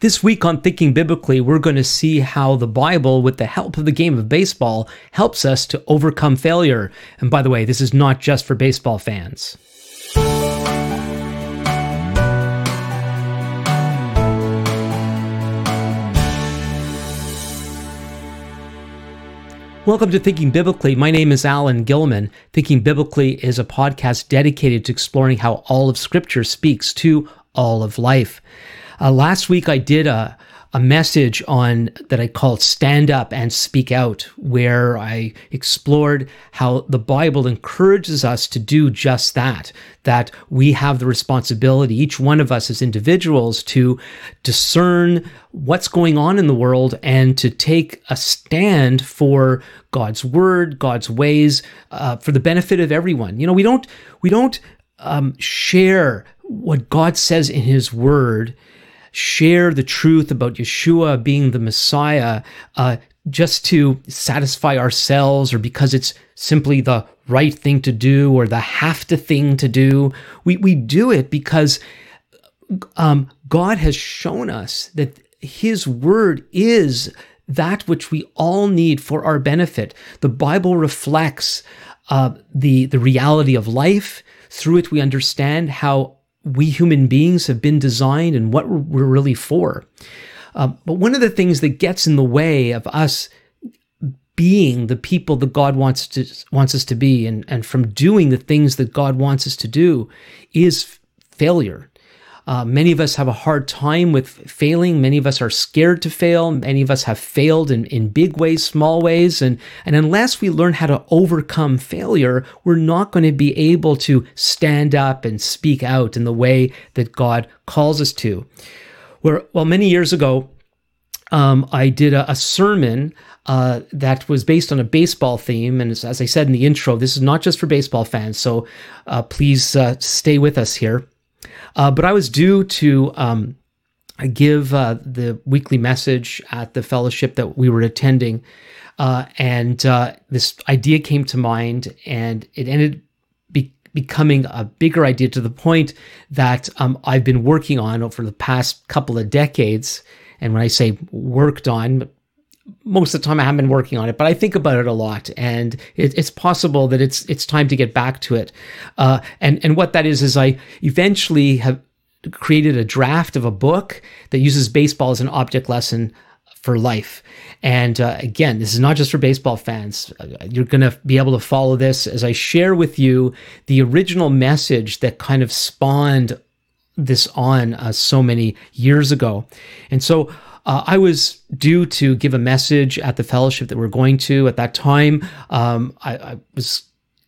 This week on Thinking Biblically, we're going to see how the Bible, with the help of the game of baseball, helps us to overcome failure. And by the way, this is not just for baseball fans. Welcome to Thinking Biblically. My name is Alan Gilman. Thinking Biblically is a podcast dedicated to exploring how all of Scripture speaks to all of life. Uh, last week, I did a, a message on that I called Stand Up and Speak Out, where I explored how the Bible encourages us to do just that, that we have the responsibility, each one of us as individuals, to discern what's going on in the world and to take a stand for God's word, God's ways, uh, for the benefit of everyone. You know, we don't, we don't um, share what God says in His Word share the truth about Yeshua being the Messiah uh, just to satisfy ourselves or because it's simply the right thing to do or the have to thing to do. We, we do it because um, God has shown us that His Word is that which we all need for our benefit. The Bible reflects uh, the, the reality of life. Through it, we understand how we human beings have been designed and what we're really for. Uh, but one of the things that gets in the way of us being the people that God wants to wants us to be and, and from doing the things that God wants us to do is failure. Uh, many of us have a hard time with failing. Many of us are scared to fail. Many of us have failed in, in big ways, small ways. And, and unless we learn how to overcome failure, we're not going to be able to stand up and speak out in the way that God calls us to. Where, well, many years ago, um, I did a, a sermon uh, that was based on a baseball theme. And as, as, I said in the intro, this is not just for baseball fans. So uh, please uh, stay with us here. Uh, but I was due to um, give uh, the weekly message at the fellowship that we were attending. Uh, and uh, this idea came to mind, and it ended be- becoming a bigger idea to the point that um, I've been working on over the past couple of decades. And when I say worked on, most of the time I haven't been working on it, but I think about it a lot, and it, it's possible that it's it's time to get back to it. Uh, and and what that is is I eventually have created a draft of a book that uses baseball as an object lesson for life. And uh, again, this is not just for baseball fans. Uh, you're going to be able to follow this as I share with you the original message that kind of spawned this on uh, so many years ago. And so uh, I was due to give a message at the fellowship that we're going to. At that time, um, I, I, was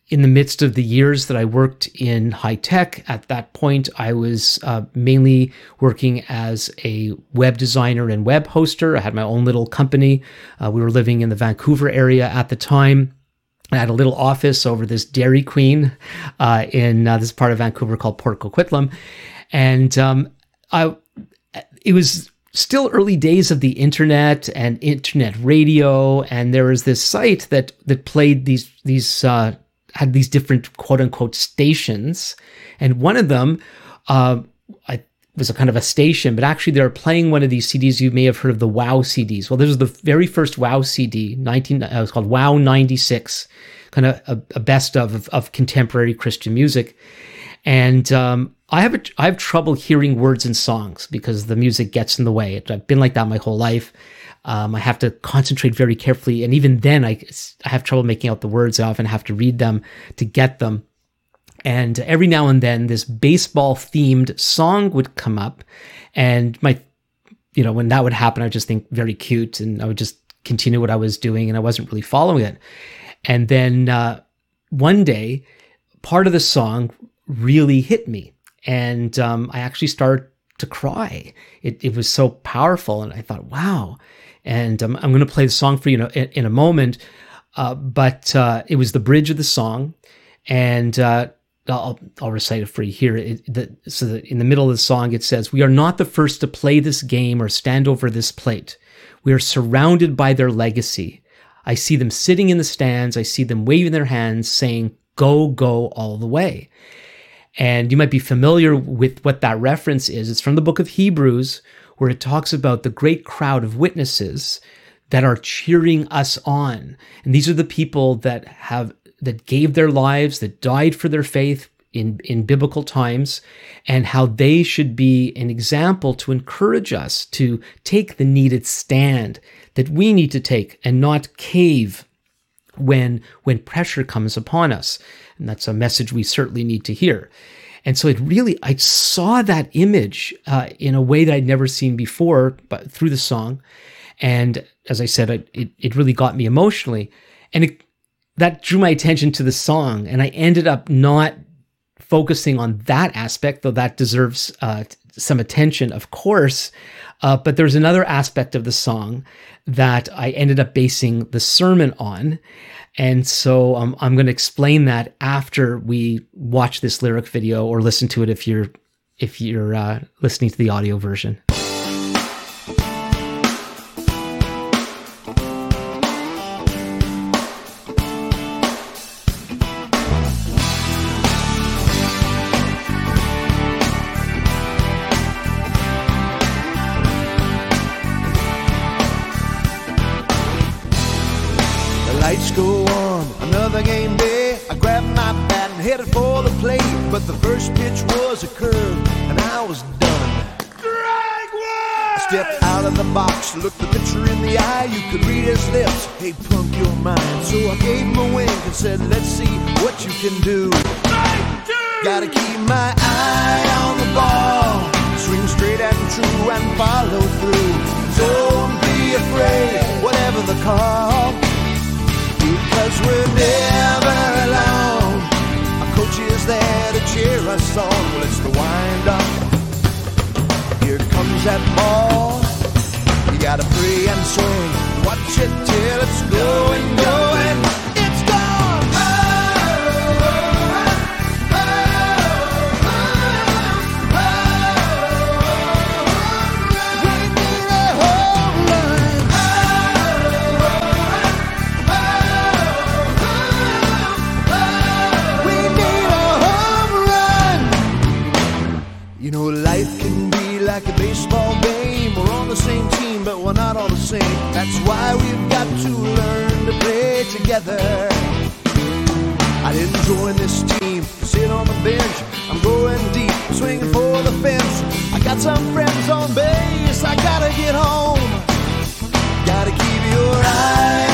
in the midst of the years that I worked in high tech. At that point, I was uh, mainly working as a web designer and web hoster. I had my own little company. Uh, we were living in the Vancouver area at the time. I had a little office over this Dairy Queen uh, in uh, this part of Vancouver called Port Coquitlam. And um, I, it was still early days of the internet and internet radio, and there was this site that that played these these uh, had these different quote unquote stations, and one of them, uh, I was a kind of a station, but actually they were playing one of these CDs. You may have heard of the Wow CDs. Well, this was the very first Wow CD, nineteen. Uh, it was called Wow ninety six, kind of a, a best of, of, of contemporary Christian music, and um, I have a, I have trouble hearing words in songs because the music gets in the way. I've been like that my whole life. Um, I have to concentrate very carefully, and even then, I I have trouble making out the words. I often have to read them to get them. And every now and then, this baseball themed song would come up, and my, you know, when that would happen, I would just think very cute, and I would just continue what I was doing, and I wasn't really following it. And then uh, one day, part of the song really hit me and um, I actually started to cry. It, it was so powerful, and I thought, wow. And um, I'm going to play the song for you in, in a moment, uh, but uh, it was the bridge of the song, and uh, I'll, I'll recite it for you here. It, the, so that in the middle of the song, it says, "We are not the first to play this game or stand over this plate. We are surrounded by their legacy. I see them sitting in the stands. I see them waving their hands, saying." Go, go all the way. And you might be familiar with what that reference is. It's from the book of Hebrews, where it talks about the great crowd of witnesses that are cheering us on. And these are the people that have that gave their lives, that died for their faith in, in biblical times, and how they should be an example to encourage us to take the needed stand that we need to take and not cave when when pressure comes upon us. And that's a message we certainly need to hear. And so it really, I saw that image uh, in a way that I'd never seen before, but through the song. And as I said, it, it really got me emotionally. And it, that drew my attention to the song. And I ended up not focusing on that aspect, though that deserves uh, some attention, of course. Uh, but there's another aspect of the song that I ended up basing the sermon on. And so um, I'm going to explain that after we watch this lyric video or listen to it if you're if you're uh, listening to the audio version. Gotta keep my eye on the ball, swing straight and true, and follow through. Don't be afraid, whatever the call. Cause we're never alone. Our coach is there to cheer us on. Well, it's the wind up. Here comes that ball. You gotta free and swing. Watch it till it's going, going. Together. I didn't join this team sit on the bench. I'm going deep, swinging for the fence. I got some friends on base. I gotta get home. Gotta keep your eye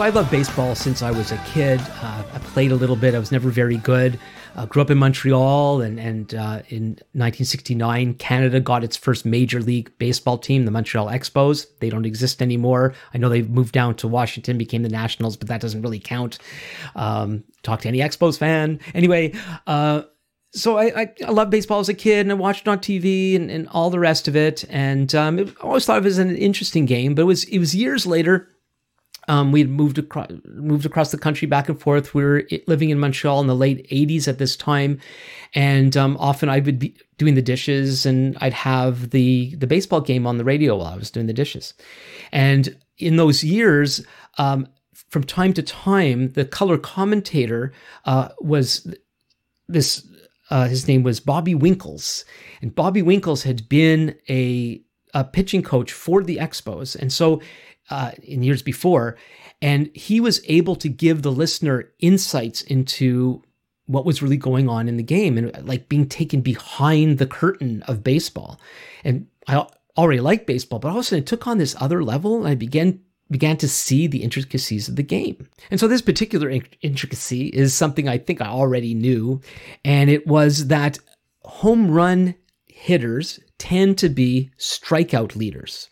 so I love baseball since I was a kid. Uh, I played a little bit. I was never very good. Uh, grew up in Montreal, and and uh, in 1969, Canada got its first major league baseball team, the Montreal Expos. They don't exist anymore. I know they've moved down to Washington, became the Nationals, but that doesn't really count. Um, talk to any Expos fan. Anyway, uh, so I, I, I loved baseball as a kid and I watched it on TV and, and all the rest of it. And um, I always thought it was an interesting game, but it was it was years later um, we had moved across, moved across the country back and forth. We were living in Montreal in the late 80s at this time. And um, often I would be doing the dishes and I'd have the, the baseball game on the radio while I was doing the dishes. And in those years, um, from time to time, the color commentator uh, was this, uh, his name was Bobby Winkles. And Bobby Winkles had been a, a pitching coach for the Expos. And so uh, in years before, and he was able to give the listener insights into what was really going on in the game and like being taken behind the curtain of baseball. And I already liked baseball, but all of a sudden it took on this other level, and I began began to see the intricacies of the game. And so this particular intricacy is something I think I already knew, and it was that home run hitters tend to be strikeout leaders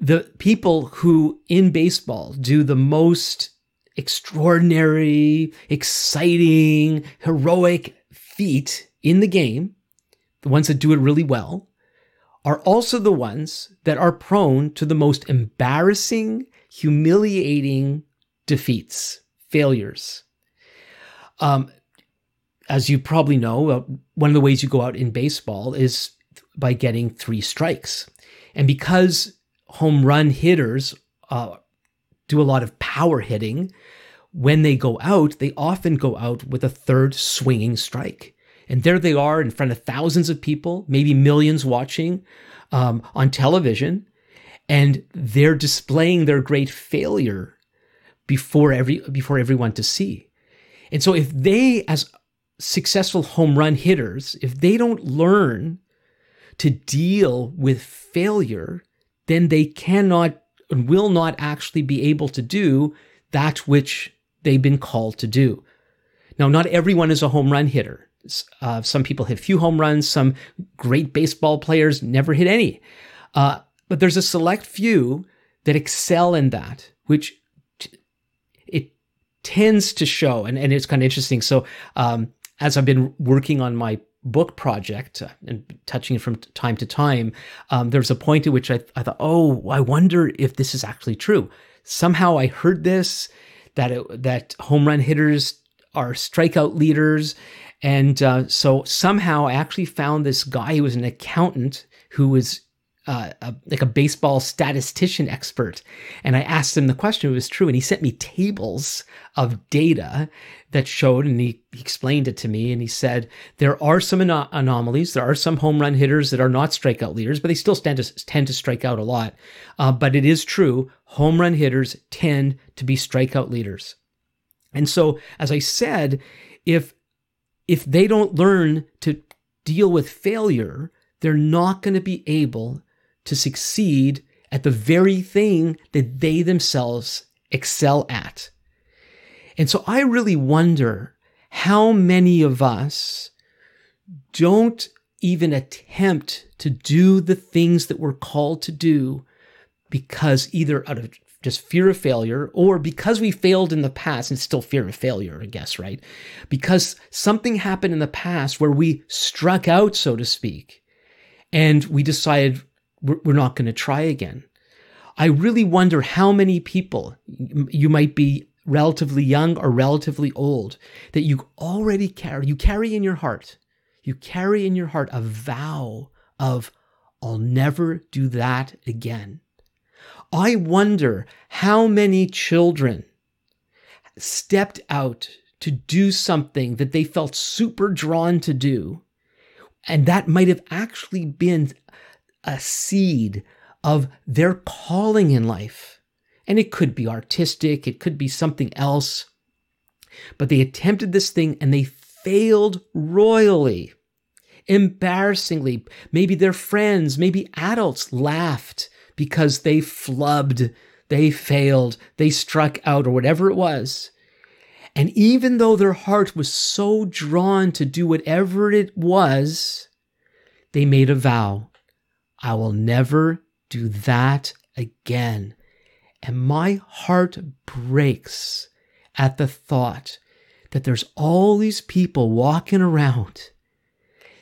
the people who in baseball do the most extraordinary, exciting, heroic feat in the game, the ones that do it really well, are also the ones that are prone to the most embarrassing, humiliating defeats, failures. Um, as you probably know, uh, one of the ways you go out in baseball is by getting three strikes. And because home run hitters uh, do a lot of power hitting. When they go out, they often go out with a third swinging strike. And there they are in front of thousands of people, maybe millions watching um, on television, and they're displaying their great failure before every before everyone to see. And so if they as successful home run hitters, if they don't learn to deal with failure, then they cannot and will not actually be able to do that which they've been called to do. Now, not everyone is a home run hitter. Uh, some people hit few home runs. Some great baseball players never hit any. Uh, but there's a select few that excel in that, which t- it tends to show. And, and it's kind of interesting. So, um, as I've been working on my book project uh, and touching it from time to time, um, there was a point at which I, I thought, oh, I wonder if this is actually true. Somehow I heard this that it, that home run hitters are strikeout leaders, and uh, so somehow I actually found this guy who was an accountant who was uh, a, like a baseball statistician expert. And I asked him the question it was true. And he sent me tables of data that showed, and he, he explained it to me. And he said, there are some anom- anomalies. There are some home run hitters that are not strikeout leaders, but they still tend to, tend to strike out a lot. Uh, but it is true. Home run hitters tend to be strikeout leaders. And so, as I said, if if they don't learn to deal with failure, they're not going to be able to succeed at the very thing that they themselves excel at. And so I really wonder how many of us don't even attempt to do the things that we're called to do because either out of just fear of failure or because we failed in the past and still fear of failure, I guess, right? Because something happened in the past where we struck out, so to speak, and we decided we're not going to try again. I really wonder how many people, you might be relatively young or relatively old, that you already carry, you carry in your heart, you carry in your heart a vow of, I'll never do that again. I wonder how many children stepped out to do something that they felt super drawn to do. And that might have actually been a seed of their calling in life. And it could be artistic, it could be something else. But they attempted this thing and they failed royally, embarrassingly. Maybe their friends, maybe adults laughed because they flubbed they failed, they struck out, or whatever it was. And even though their heart was so drawn to do whatever it was, they made a vow I will never do that again. And my heart breaks at the thought that there's all these people walking around,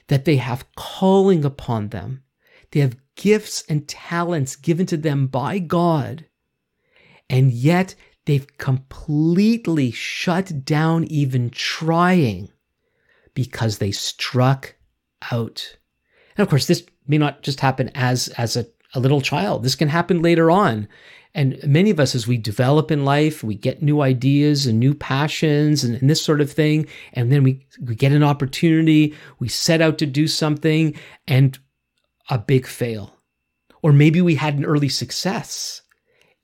that they have calling upon them, they have gifts and talents given to them by God, and yet they've completely shut down even trying because they struck out. And of course, this may not just happen as, as a, a little child. This can happen later on. And many of us, as we develop in life, we get new ideas and new passions and, and, this sort of thing. And then we, we get an opportunity, we set out to do something, and a big fail. Or maybe we had an early success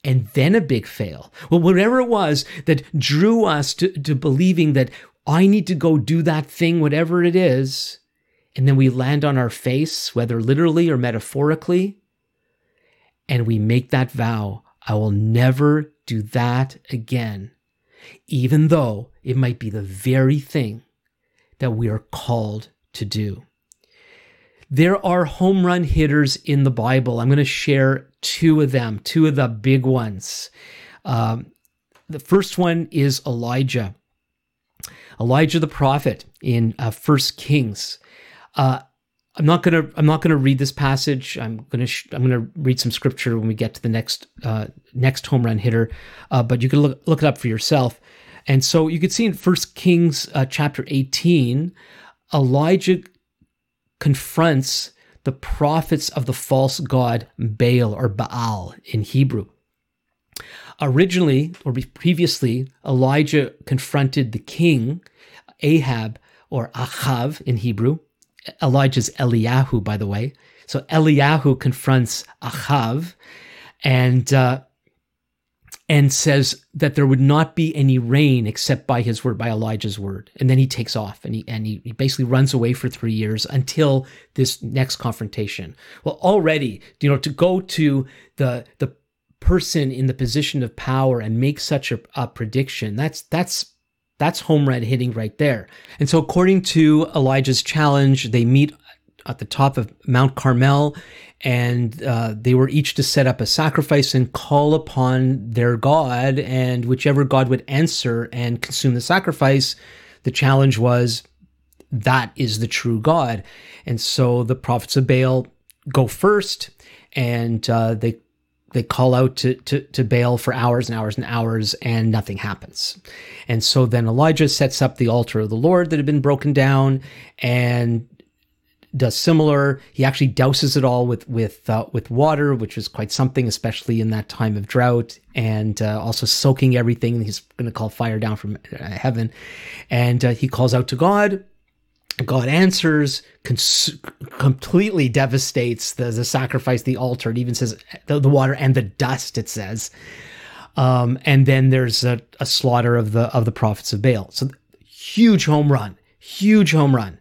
and then a big fail. Well, whatever it was that drew us to, to believing that I need to go do that thing, whatever it is, and then we land on our face, whether literally or metaphorically, and we make that vow I will never do that again, even though it might be the very thing that we are called to do. There are home run hitters in the Bible. I'm going to share two of them, two of the big ones. Um, the first one is Elijah. Elijah the prophet in uh, First Kings. Uh, I'm not gonna I'm not gonna read this passage. I'm gonna sh- I'm gonna read some scripture when we get to the next uh, next home run hitter, uh, but you can look look it up for yourself. And so you can see in First Kings uh, chapter 18, Elijah confronts the prophets of the false god Baal or Baal in Hebrew. Originally or previously, Elijah confronted the king Ahab or Achav in Hebrew Elijah's Eliyahu, by the way. So Eliyahu confronts Achav and uh, and says that there would not be any rain except by his word, by Elijah's word. And then he takes off and he and he, he basically runs away for three years until this next confrontation. Well, already, you know, to go to the the person in the position of power and make such a, a prediction, that's that's that's home run hitting right there. And so, according to Elijah's challenge, they meet at the top of Mount Carmel, and uh, they were each to set up a sacrifice and call upon their God, and whichever God would answer and consume the sacrifice, the challenge was that is the true God. And so the prophets of Baal go first, and uh, they they call out to, to, to Baal for hours and hours and hours, and nothing happens. And so then Elijah sets up the altar of the Lord that had been broken down and does similar. He actually douses it all with with uh, with water, which is quite something, especially in that time of drought, and uh, also soaking everything. He's going to call fire down from uh, heaven, and uh, he calls out to God. God answers, cons- completely devastates the, the sacrifice, the altar. It even says the, the water and the dust, it says. Um, and then there's a, a, slaughter of the of the prophets of Baal. So huge home run, huge home run.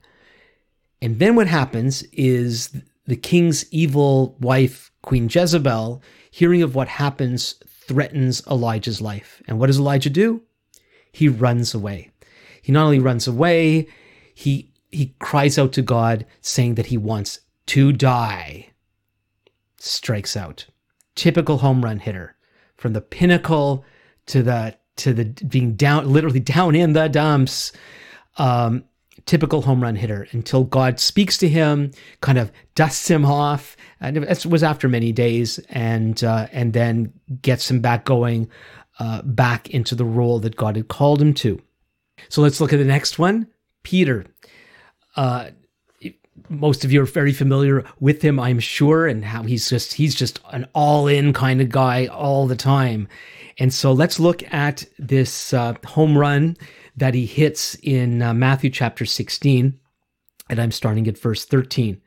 And then what happens is the king's evil wife, Queen Jezebel, hearing of what happens, threatens Elijah's life. And what does Elijah do? He runs away. He not only runs away, he he cries out to God saying that he wants to die. Strikes out. Typical home run hitter. From the pinnacle to the to the being down literally down in the dumps. Um, typical home run hitter until God speaks to him, kind of dusts him off. And it was after many days, and uh, and then gets him back going, uh, back into the role that God had called him to. So let's look at the next one, Peter. Uh, most of you are very familiar with him, I'm sure, and how he's just he's just an all-in kind of guy all the time. And so let's look at this uh, home run that he hits in uh, Matthew chapter 16, and I'm starting at verse 13.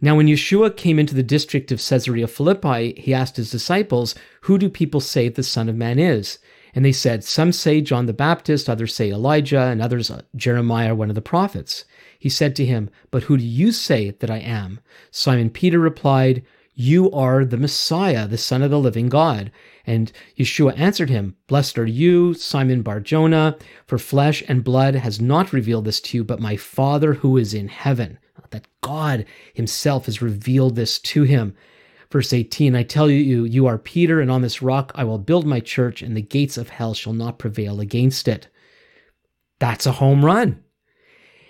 Now, when Yeshua came into the district of Caesarea Philippi, he asked his disciples, Who do people say the Son of Man is? And they said, Some say John the Baptist, others say Elijah, and others uh, Jeremiah, one of the prophets. He said to him, But who do you say that I am? Simon Peter replied, You are the Messiah, the Son of the living God. And Yeshua answered him, Blessed are you, Simon Barjona, for flesh and blood has not revealed this to you, but my Father who is in heaven. That God himself has revealed this to him. Verse 18 I tell you, you are Peter, and on this rock I will build my church, and the gates of hell shall not prevail against it. That's a home run.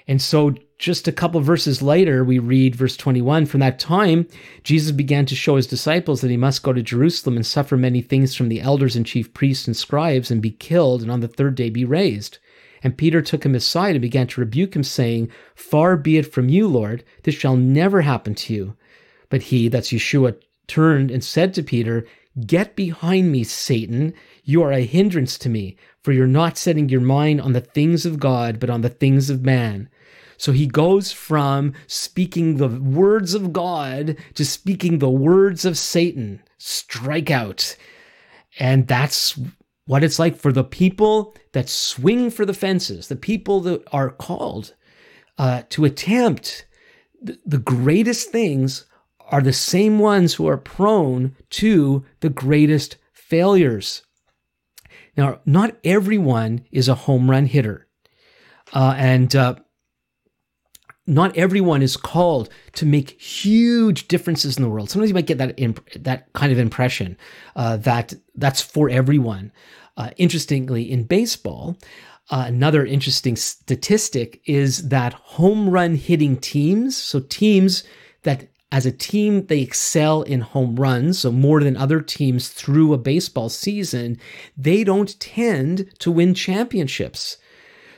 And so, just a couple verses later, we read verse 21 From that time, Jesus began to show his disciples that he must go to Jerusalem and suffer many things from the elders and chief priests and scribes and be killed, and on the third day be raised. And Peter took him aside and began to rebuke him, saying, Far be it from you, Lord, this shall never happen to you. But he, that's Yeshua, turned and said to Peter, Get behind me, Satan. You are a hindrance to me, for you're not setting your mind on the things of God, but on the things of man. So he goes from speaking the words of God to speaking the words of Satan. Strike out. And that's what it's like for the people that swing for the fences, the people that are called uh, to attempt the, greatest things are the same ones who are prone to the greatest failures. Now, not everyone is a home run hitter. Uh, and uh, not everyone is called to make huge differences in the world. Sometimes you might get that imp- that kind of impression uh, that that's for everyone. Uh, interestingly, in baseball, uh, another interesting statistic is that home run hitting teams, so teams that as a team they excel in home runs, so more than other teams through a baseball season, they don't tend to win championships.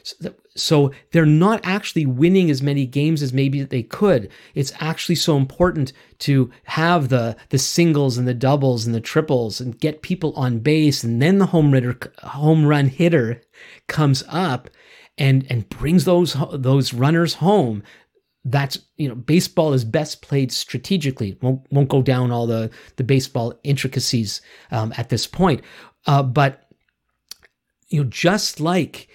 So, so they're not actually winning as many games as maybe they could. It's actually so important to have the the singles and the doubles and the triples and get people on base, and then the home home run hitter comes up and and brings those those runners home. That's you know baseball is best played strategically. Won't won't go down all the the baseball intricacies um, at this point, uh, but you know just like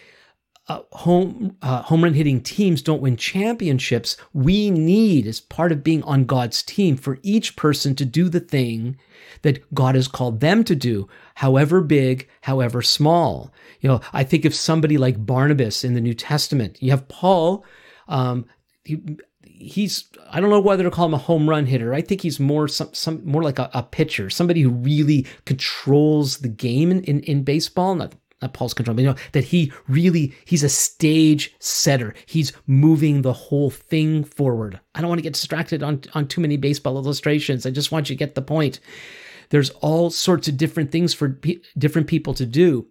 uh, home uh, home run hitting teams don't win championships. We need, as part of being on God's team, for each person to do the thing that God has called them to do, however big, however small. You know, I think of somebody like Barnabas in the New Testament. You have Paul. Um, he, he's I don't know whether to call him a home run hitter. I think he's more some, some more like a, a pitcher, somebody who really controls the game in, in, in baseball. Not Paul's control, but you know, that he really, he's a stage setter. He's moving the whole thing forward. I don't want to get distracted on, on too many baseball illustrations. I just want you to get the point. There's all sorts of different things for different people to do.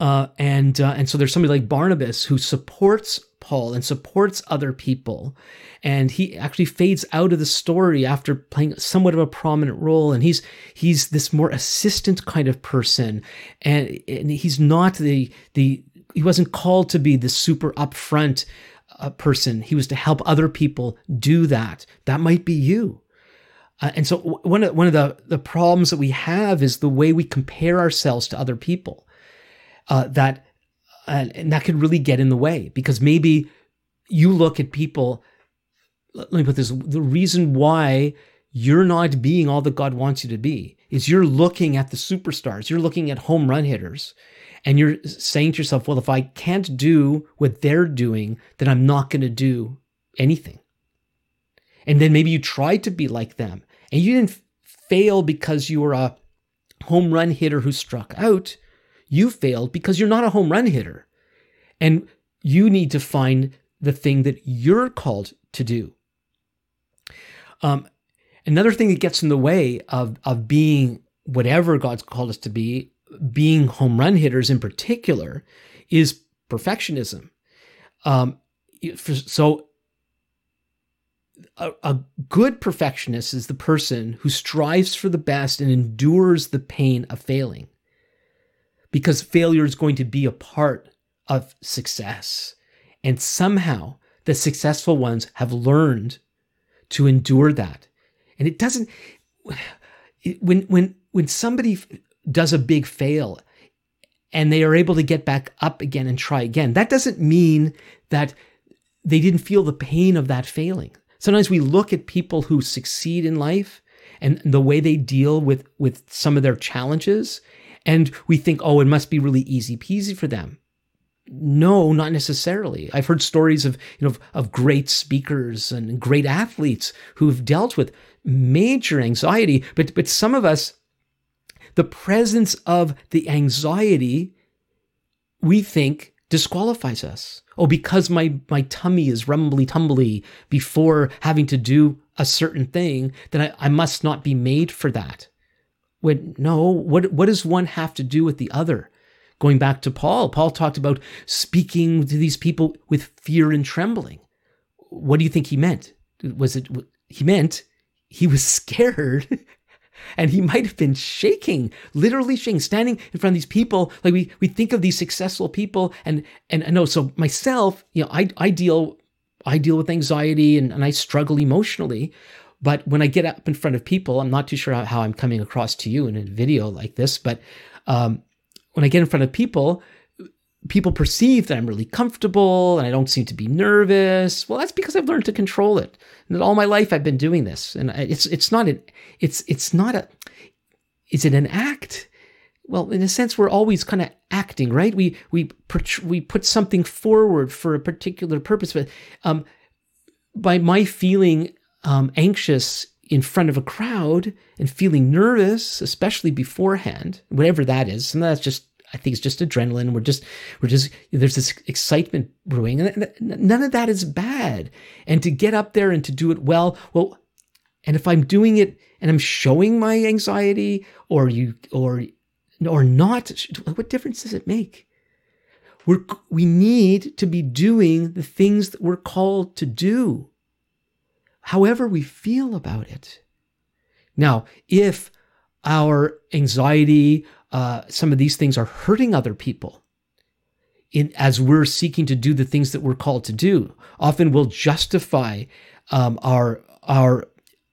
Uh, and uh, and so there's somebody like Barnabas who supports Paul and supports other people, and he actually fades out of the story after playing somewhat of a prominent role. And he's he's this more assistant kind of person, and, and he's not the the he wasn't called to be the super upfront uh, person. He was to help other people do that. That might be you. Uh, and so one of one of the the problems that we have is the way we compare ourselves to other people uh, that and, and that could really get in the way because maybe you look at people let me put this the reason why you're not being all that God wants you to be is you're looking at the superstars. You're looking at home run hitters and you're saying to yourself well if I can't do what they're doing then I'm not going to do anything. And then maybe you tried to be like them and you didn't fail because you were a home run hitter who struck out you failed because you're not a home run hitter. And you need to find the thing that you're called to do. Um, another thing that gets in the way of, of being whatever God's called us to be, being home run hitters in particular, is perfectionism. Um, so, a, a, good perfectionist is the person who strives for the best and endures the pain of failing because failure is going to be a part of success. And somehow the successful ones have learned to endure that. And it doesn't, when, when, when somebody does a big fail and they are able to get back up again and try again, that doesn't mean that they didn't feel the pain of that failing. Sometimes we look at people who succeed in life and the way they deal with with some of their challenges and we think oh it must be really easy peasy for them. No not necessarily. I've heard stories of you know of, of great speakers and great athletes who've dealt with major anxiety. But but some of us the presence of the anxiety we think disqualifies us. Oh because my my tummy is rumbly tumbly before having to do a certain thing then I, I must not be made for that when no what what does one have to do with the other going back to paul paul talked about speaking to these people with fear and trembling what do you think he meant was it he meant he was scared and he might have been shaking, literally shaking, standing in front of these people. Like we we think of these successful people, and and I know. So myself, you know, I I deal I deal with anxiety and, and I struggle emotionally. But when I get up in front of people, I'm not too sure how, I'm coming across to you in a video like this. But um, when I get in front of people, people perceive that I'm really comfortable and I don't seem to be nervous. Well, that's because I've learned to control it. And all my life I've been doing this. And it's it's not an it's it's not a is it an act? Well, in a sense, we're always kind of acting, right? We we we put something forward for a particular purpose, but um, by my feeling um, anxious in front of a crowd and feeling nervous, especially beforehand, whatever that is, and that's just I think it's just adrenaline. We're just, we're just, there's this excitement brewing, and none of that is bad. And to get up there and to do it well, well, and if I'm doing it and I'm showing my anxiety, or you, or, or not, what difference does it make? We're, we need to be doing the things that we're called to do, however we feel about it. Now, if our anxiety, uh, some of these things are hurting other people in as we're seeking to do the things that we're called to do. Often we'll justify um, our our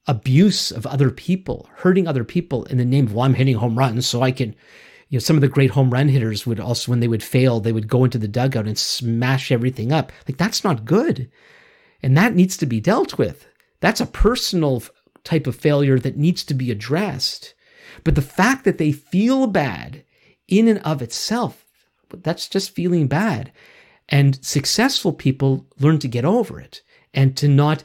abuse of other people, hurting other people in the name of well, I'm hitting home runs, so I can. You know, some of the great home run hitters would also, when they would fail, they would go into the dugout and smash everything up. Like that's not good, and that needs to be dealt with. That's a personal type of failure that needs to be addressed. But the fact that they feel bad in and of itself, that's just feeling bad. And successful people learn to get over it and to not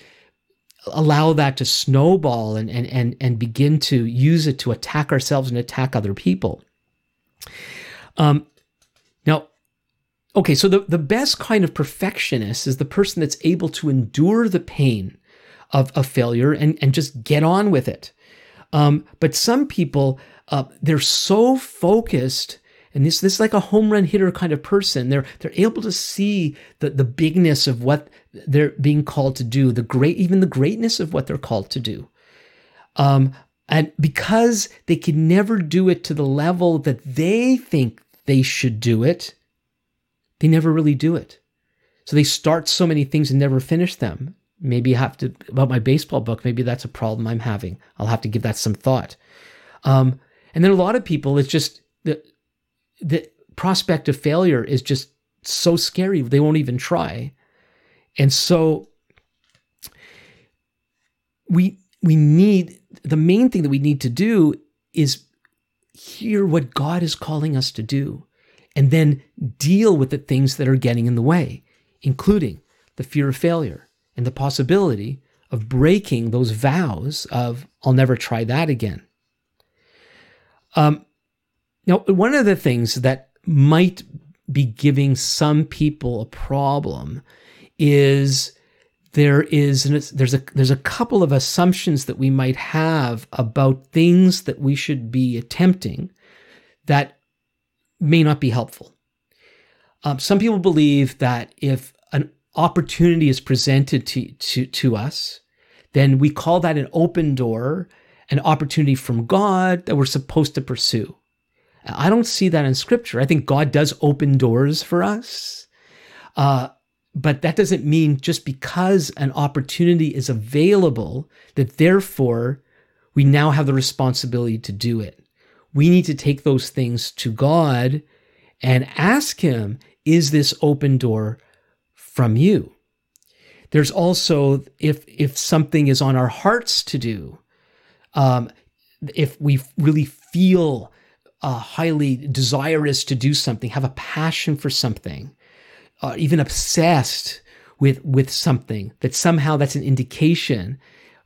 allow that to snowball and, and, and, and begin to use it to attack ourselves and attack other people. Um, now, okay, so the, the best kind of perfectionist is the person that's able to endure the pain of, of failure and, and just get on with it. Um, but some people, uh, they're so focused, and this this is like a home run hitter kind of person. They're they're able to see the the bigness of what they're being called to do, the great even the greatness of what they're called to do. Um, and because they can never do it to the level that they think they should do it, they never really do it. So they start so many things and never finish them. Maybe have to, about my baseball book, maybe that's a problem I'm having. I'll have to give that some thought. Um, and then a lot of people, it's just the, the prospect of failure is just so scary, they won't even try. And so we, we need, the main thing that we need to do is hear what God is calling us to do and then deal with the things that are getting in the way, including the fear of failure, and the possibility of breaking those vows of, I'll never try that again. Um, now, one of the things that might be giving some people a problem is there is there's a there's a couple of assumptions that we might have about things that we should be attempting that may not be helpful. Um, some people believe that if opportunity is presented to, to, to us, then we call that an open door, an opportunity from God that we're supposed to pursue. I don't see that in scripture. I think God does open doors for us. Uh, but that doesn't mean just because an opportunity is available that therefore we now have the responsibility to do it. We need to take those things to God and ask Him, is this open door from you. There's also if if something is on our hearts to do, um, if we really feel uh, highly desirous to do something, have a passion for something, uh, even obsessed with with something, that somehow that's an indication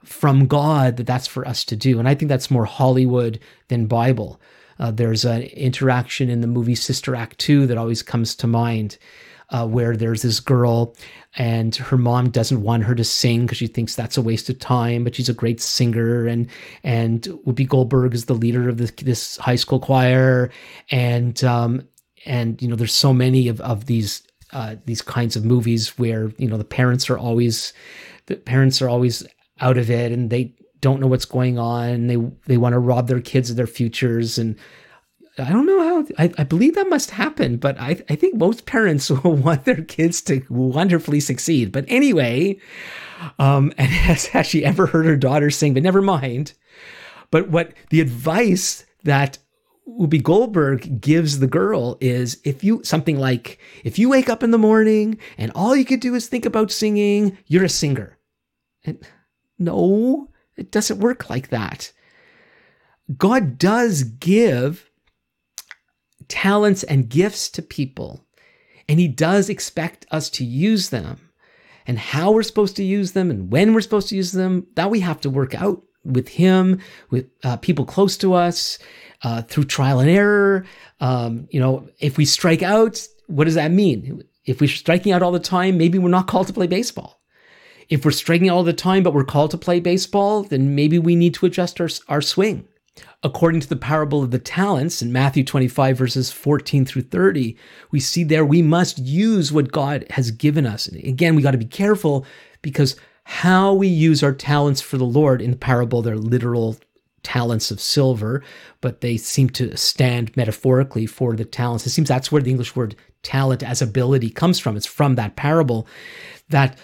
from God that that's for us to do. And I think that's more Hollywood than Bible. Uh, there's an interaction in the movie Sister Act 2 that always comes to mind uh, where there's this girl and her mom doesn't want her to sing because she thinks that's a waste of time, but she's a great singer. And and Whoopi Goldberg is the leader of this, this high school choir. And um, and you know, there's so many of, of these uh, these kinds of movies where you know the parents are always the parents are always out of it and they don't know what's going on. They they want to rob their kids of their futures, and I don't know how. I, I believe that must happen, but I I think most parents will want their kids to wonderfully succeed. But anyway, um, and has actually ever heard her daughter sing? But never mind. But what the advice that Whoopi Goldberg gives the girl is if you something like if you wake up in the morning and all you could do is think about singing, you're a singer. And no, it doesn't work like that. God does give talents and gifts to people, and He does expect us to use them. And how we're supposed to use them and when we're supposed to use them, that we have to work out with Him, with uh, people close to us, uh, through trial and error. Um, you know, if we strike out, what does that mean? If we're striking out all the time, maybe we're not called to play baseball. If we're striking out all the time, but we're called to play baseball, then maybe we need to adjust our, our swing. According to the parable of the talents in Matthew 25, verses 14 through 30, we see there we must use what God has given us. And again, we got to be careful because how we use our talents for the Lord in the parable, they're literal talents of silver, but they seem to stand metaphorically for the talents. It seems that's where the English word talent as ability comes from. It's from that parable that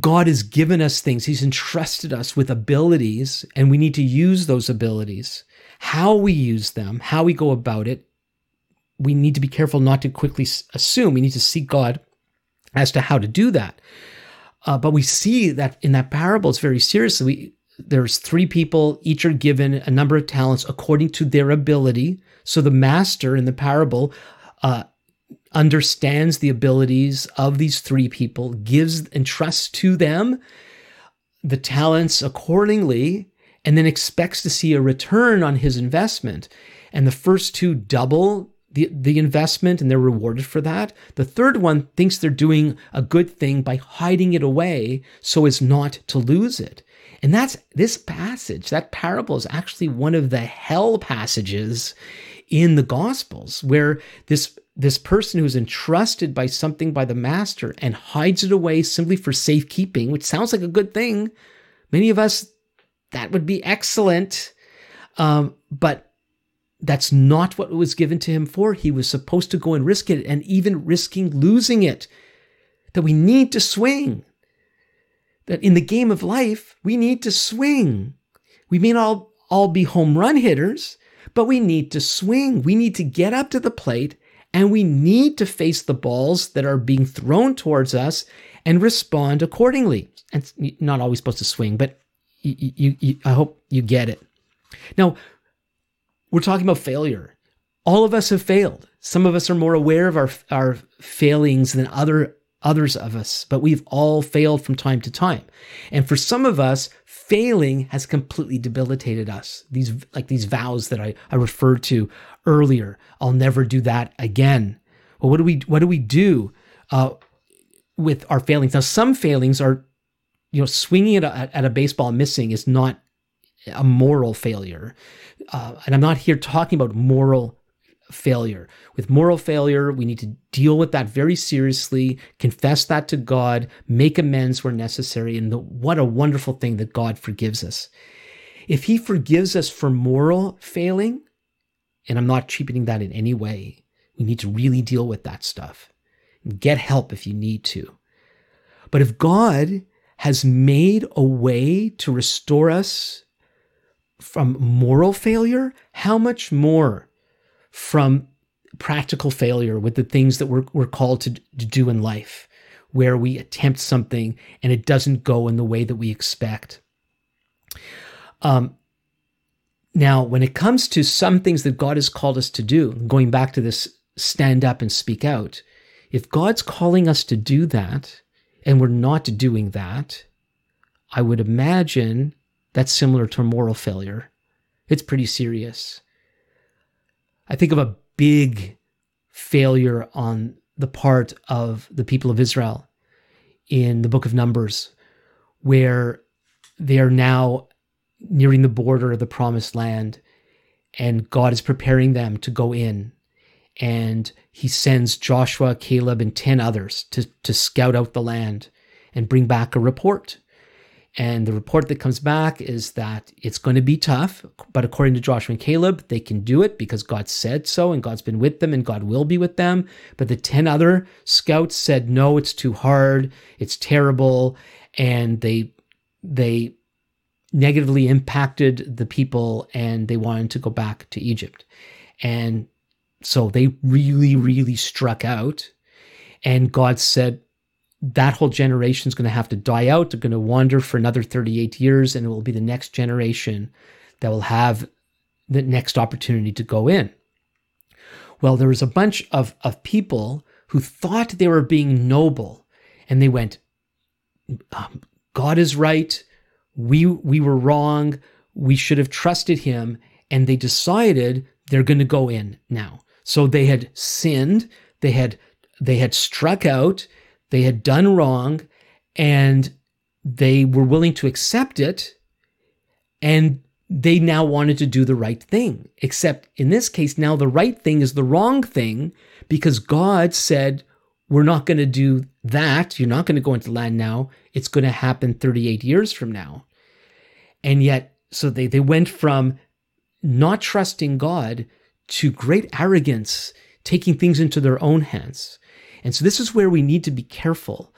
God has given us things. He's entrusted us with abilities, and we need to use those abilities. How we use them, how we go about it, we need to be careful not to quickly assume. We need to seek God as to how to do that. Uh, but we see that in that parable, it's very seriously. We, there's three people, each are given a number of talents according to their ability. So the master in the parable uh, understands the abilities of these three people, gives and trusts to them the talents accordingly, and then expects to see a return on his investment. And the first two double the, the investment and they're rewarded for that. The third one thinks they're doing a good thing by hiding it away so as not to lose it. And that's this passage, that parable is actually one of the hell passages in the Gospels where this this person who's entrusted by something by the master and hides it away simply for safekeeping, which sounds like a good thing. Many of us, that would be excellent. Um, but that's not what it was given to him for. He was supposed to go and risk it and even risking losing it. That we need to swing. That in the game of life, we need to swing. We may not all, all be home run hitters, but we need to swing. We need to get up to the plate and we need to face the balls that are being thrown towards us and respond accordingly. And not always supposed to swing, but you, you, you, I hope you get it. Now, we're talking about failure. All of us have failed. Some of us are more aware of our, our failings than other others of us, but we've all failed from time to time. And for some of us, failing has completely debilitated us. These like these vows that I, I referred to earlier. I'll never do that again. Well, what do we what do we do uh, with our failings? Now, some failings are, you know, swinging at a, at a baseball missing is not a moral failure, uh, and I'm not here talking about moral failure. With moral failure, we need to deal with that very seriously, confess that to God, make amends where necessary, and the, what a wonderful thing that God forgives us. If He forgives us for moral failing, and I'm not cheapening that in any way, we need to really deal with that stuff. Get help if you need to. But if God has made a way to restore us from moral failure, how much more from practical failure with the things that we're, we're called to, to do in life, where we attempt something and it doesn't go in the way that we expect. Um, Now, when it comes to some things that God has called us to do, going back to this stand up and speak out, if God's calling us to do that and we're not doing that, I would imagine that's similar to a moral failure. It's pretty serious. I think of a big failure on the part of the people of Israel in the book of Numbers, where they are now nearing the border of the promised land, and God is preparing them to go in. And he sends Joshua, Caleb, and 10 others to, to scout out the land and bring back a report. And the report that comes back is that it's going to be tough, but according to Joshua and Caleb, they can do it because God said so and God's been with them and God will be with them. But the 10 other scouts said, no, it's too hard. It's terrible. And they, they negatively impacted the people and they wanted to go back to Egypt. And so they really, really struck out. And God said, that whole generation is going to have to die out. They're going to wander for another 38 years, and it will be the next generation that will have the next opportunity to go in. Well, there was a bunch of, of people who thought they were being noble, and they went, um, God is right. We, we were wrong. We should have trusted him. And they decided they're going to go in now. So they had sinned. They had, they had struck out they had done wrong and they were willing to accept it. And they now wanted to do the right thing. Except in this case, now the right thing is the wrong thing because God said, We're not going to do that. You're not going to go into land now. It's going to happen 38 years from now. And yet, so they, they went from not trusting God to great arrogance, taking things into their own hands. And so this is where we need to be careful.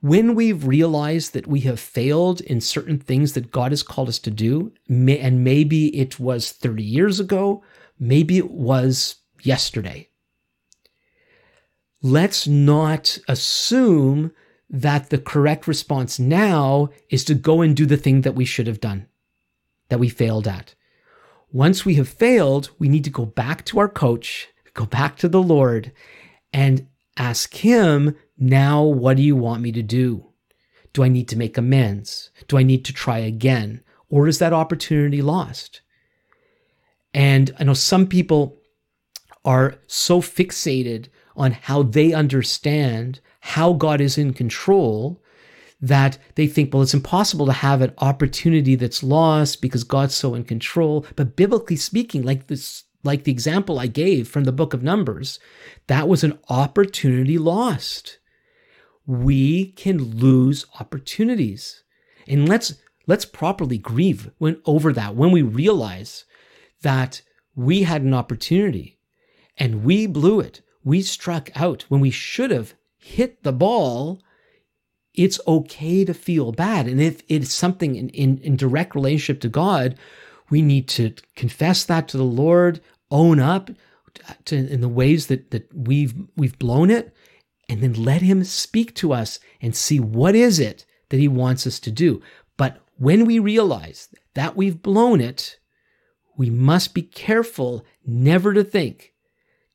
When we've realized that we have failed in certain things that God has called us to do, and maybe it was 30 years ago, maybe it was yesterday. Let's not assume that the correct response now is to go and do the thing that we should have done, that we failed at. Once we have failed, we need to go back to our coach, go back to the Lord, and Ask him, now what do you want me to do? Do I need to make amends? Do I need to try again? Or is that opportunity lost? And I know some people are so fixated on how they understand how God is in control that they think, well, it's impossible to have an opportunity that's lost because God's so in control. But biblically speaking, like this like the example I gave from the book of Numbers, that was an opportunity lost. We can lose opportunities. And let's let's properly grieve when over that when we realize that we had an opportunity and we blew it. We struck out when we should have hit the ball. It's okay to feel bad. And if it's something in, in, in direct relationship to God, we need to confess that to the Lord, own up to, in the ways that, that we've, we've blown it, and then let him speak to us and see what is it that he wants us to do. But when we realize that we've blown it, we must be careful never to think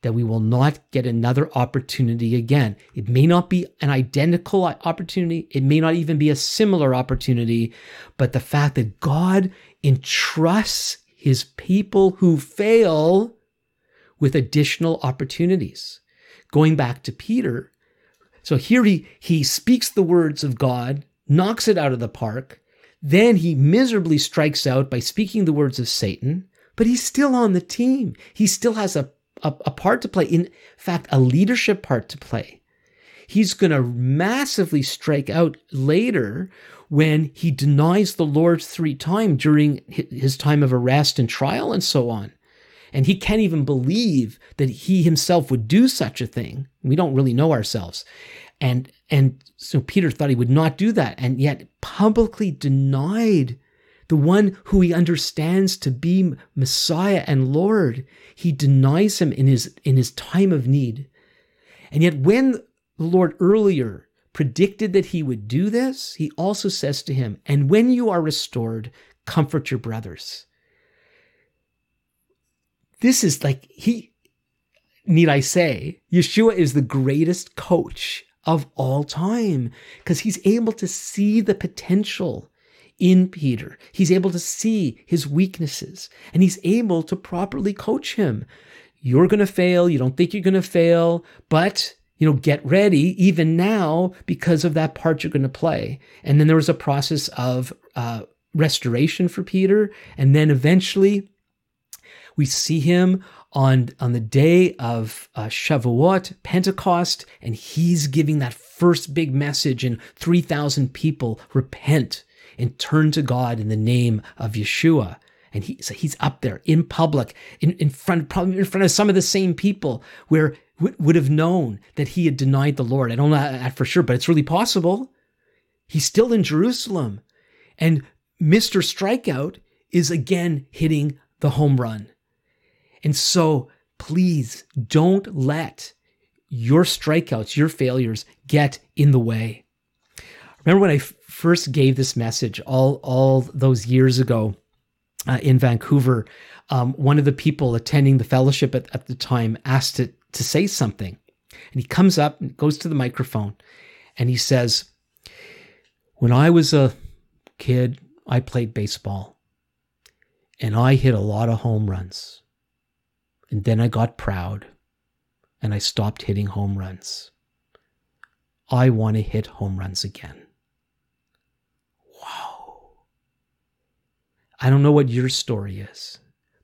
that we will not get another opportunity again. It may not be an identical opportunity, it may not even be a similar opportunity, but the fact that God entrusts his people who fail with additional opportunities. Going back to Peter, so here he, he speaks the words of God, knocks it out of the park, then he miserably strikes out by speaking the words of Satan, but he's still on the team. He still has a, a, a part to play. In fact, a leadership part to play. He's going to massively strike out later when he denies the Lord three times during his time of arrest and trial and so on. And he can't even believe that he himself would do such a thing. We don't really know ourselves. And, and so Peter thought he would not do that, and yet publicly denied the one who he understands to be Messiah and Lord. He denies him in his, in his time of need. And yet, when the Lord earlier predicted that he would do this, he also says to him, And when you are restored, comfort your brothers. this is like he need I say, Yeshua is the greatest coach of all time because he's able to see the potential in Peter. He's able to see his weaknesses and he's able to properly coach him. You're going to fail. You don't think you're going to fail, but you know, get ready even now because of that part you're going to play. And then there was a process of uh, restoration for Peter. And then eventually we see him on, on the day of uh, Shavuot, Pentecost, and he's giving that first big message, and 3,000 people repent and turn to God in the name of Yeshua. And he, so he's up there in public, in, in front, probably in front of some of the same people where w- would have known that he had denied the Lord. I don't know that for sure, but it's really possible. He's still in Jerusalem. And Mr. Strikeout is again hitting the home run. And so please don't let your strikeouts, your failures get in the way. Remember when I f- first gave this message all, all those years ago uh, in Vancouver, um, one of the people attending the fellowship at, at the time asked to, to say something. And he comes up and goes to the microphone and he says, When I was a kid, I played baseball and I hit a lot of home runs. And then I got proud and I stopped hitting home runs. I want to hit home runs again. Wow. I don't know what your story is,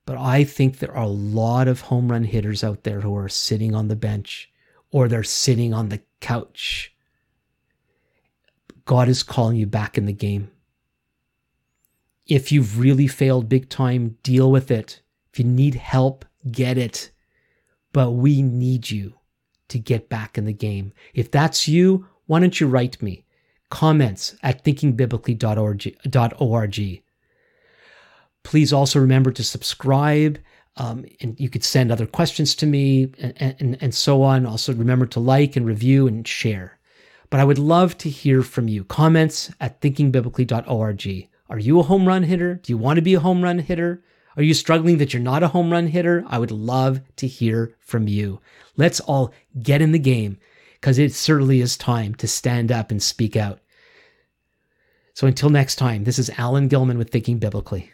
but I think there are a lot of home run hitters out there who are sitting on the bench or they're sitting on the couch. God is calling you back in the game. If you've really failed big time, deal with it. If you need help, get it. But we need you to get back in the game. If that's you, why don't you write me? Comments at thinkingbiblically.org. Please also remember to subscribe. Um, and you could send other questions to me and, and, and so on. Also, remember to like and review and share. But I would love to hear from you. Comments at thinkingbiblically.org. Are you a home run hitter? Do you want to be a home run hitter? Are you struggling that you're not a home run hitter? I would love to hear from you. Let's all get in the game because it certainly is time to stand up and speak out. So until next time, this is Alan Gilman with Thinking Biblically.